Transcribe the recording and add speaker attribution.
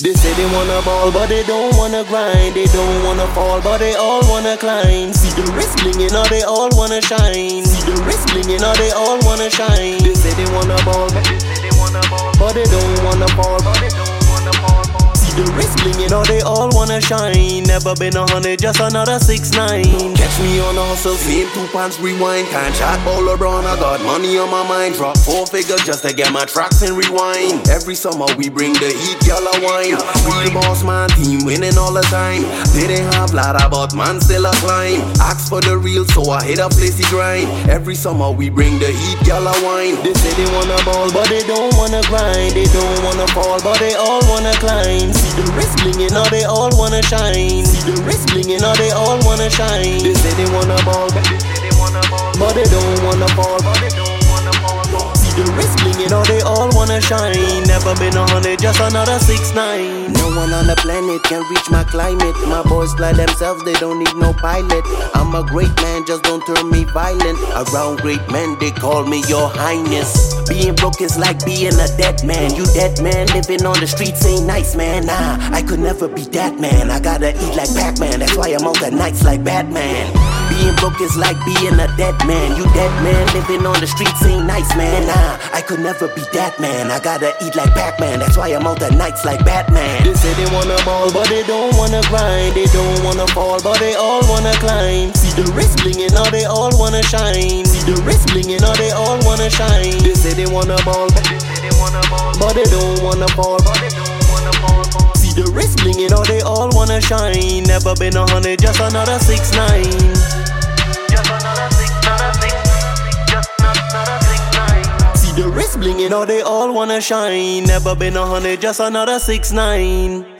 Speaker 1: They say they wanna ball, but they don't wanna grind. They don't wanna fall, but they all wanna climb. See the wrist blingin', or they all wanna shine. See the wrist blingin', or they all wanna shine. They say they wanna ball, but they say they wanna ball, but they don't Blingin', or they all wanna shine. Never been a hundred, just another six nine. Catch me on a hustle, fame two pants rewind. Can't chat all around, I got money on my mind. Drop four figures just to get my tracks and rewind. Every summer we bring the heat, y'all wine. We the boss man, team winning all the time. Didn't have ladder, but man still a climb. Ask for the real, so I hit a place grind. Every summer we bring the heat, y'all wine. They say they wanna ball, but they don't wanna grind. They don't wanna fall, but they all wanna climb. Wrist blingin', or they all wanna shine. The wrist blingin', or they all wanna shine. They say they wanna wanna shine. Never been a hundred, just another six nine.
Speaker 2: No one on the planet can reach my climate. My boys fly themselves, they don't need no pilot. I'm a great man, just don't turn me violent. Around great men, they call me your highness. Being broke is like being a dead man. You dead man, living on the streets ain't nice, man. Nah, I could never be that man. I gotta eat like Pac Man, that's why I'm on the nights like Batman. Being broke is like being a dead man. You dead man, living on the streets ain't nice, man. Nah, I could never be that man. I gotta eat like Pac Man, that's why I'm out the nights like Batman.
Speaker 1: They say they wanna ball, but they don't wanna grind. They don't wanna fall, but they all wanna climb. See the wrist blingin', now they all wanna shine. See the wrist blingin', now they all wanna shine. They say they wanna ball, but they say they wanna ball, but they don't wanna fall, but they don't wanna fall. See the wrist blingin', or they all wanna shine. Never been a hundred, just another six nine. Just another six, another six, just another six nine. See the wrist blingin', or they all wanna shine. Never been a hundred, just another six nine.